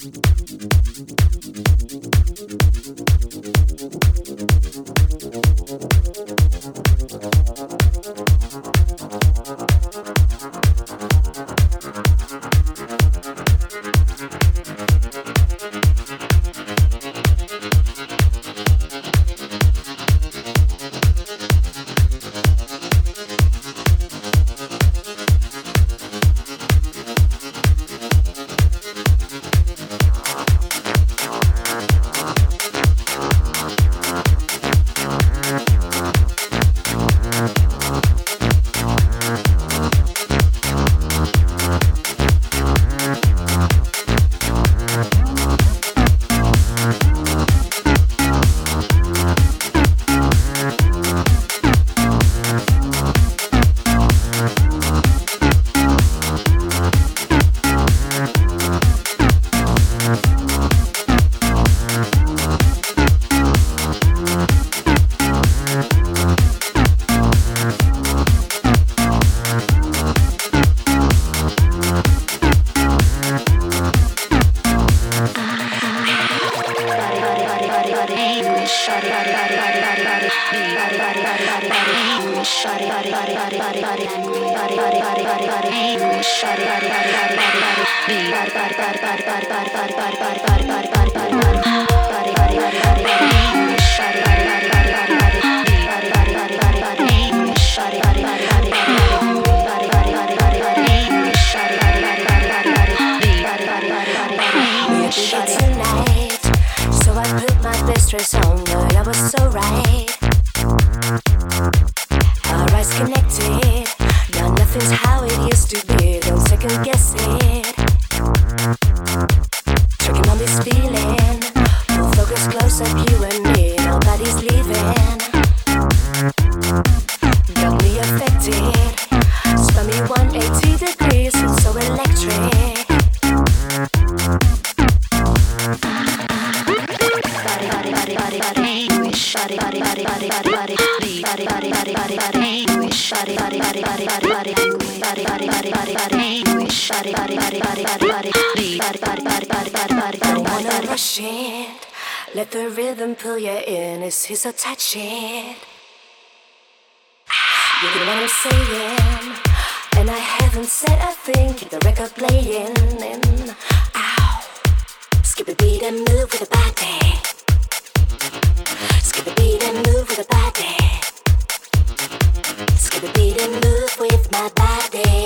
Thank Tonight, so I put my best dress on, but I was so right disconnected. Now nothing's how it used to be. Don't second guess it. Tricking on this feeling. We'll focus close up, you and me. Nobody's leaving. Got me affected. Spun me 180 degrees. It's So electric. body, body, body, body, body, body, body, body, body, body, body, body, body, body, body, body, body, let the rhythm pull you in. as he's so touch it. You know what I'm saying? And I haven't said a thing. Keep the record playing. And ow. Skip the beat and move with the body. Skip a beat and move with the body. my body.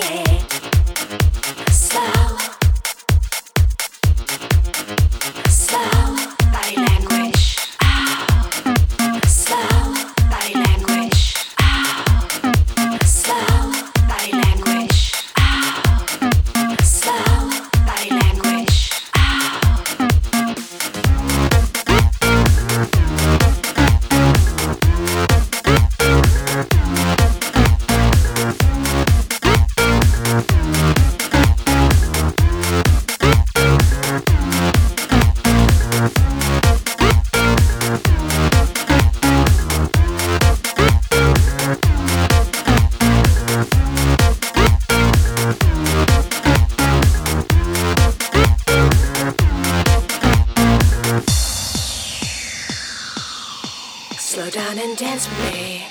Run and dance with me.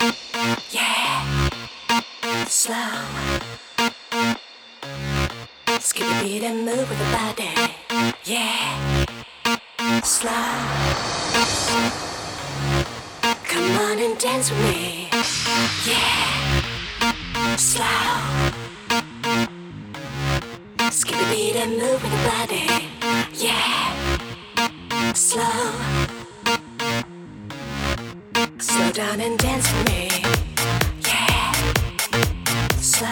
Yeah. Slow. Skip the beat and move with the body. Yeah. Slow. Come on and dance with me. Yeah. Slow. Skip the beat and move with the body. Yeah. Slow down and dance with me. Yeah. Slow.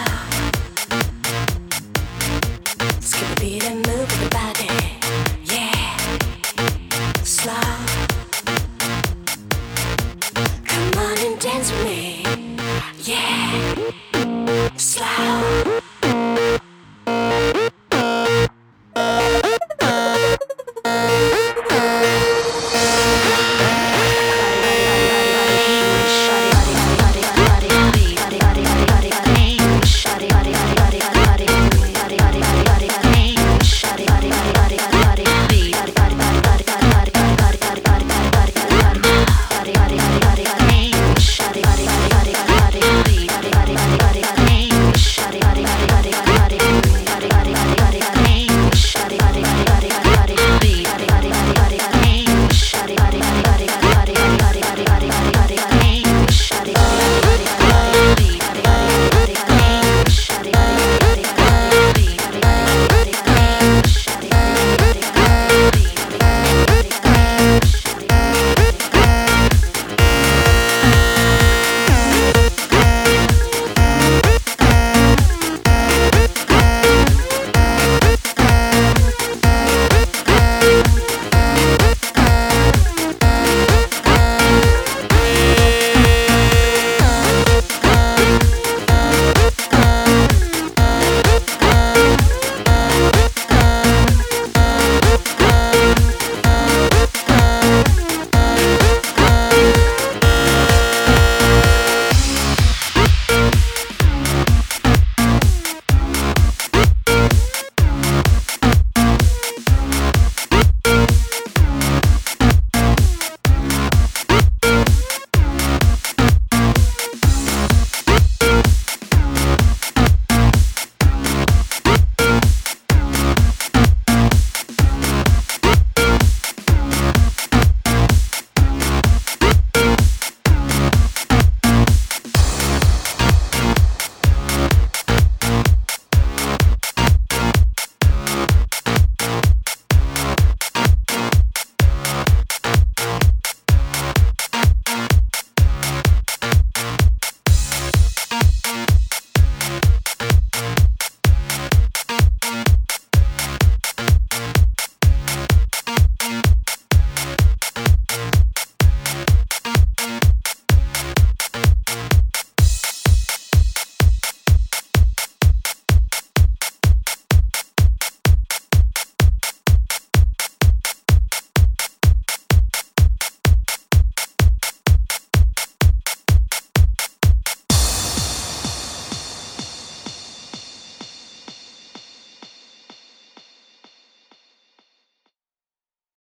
Skip a beat and move with the body.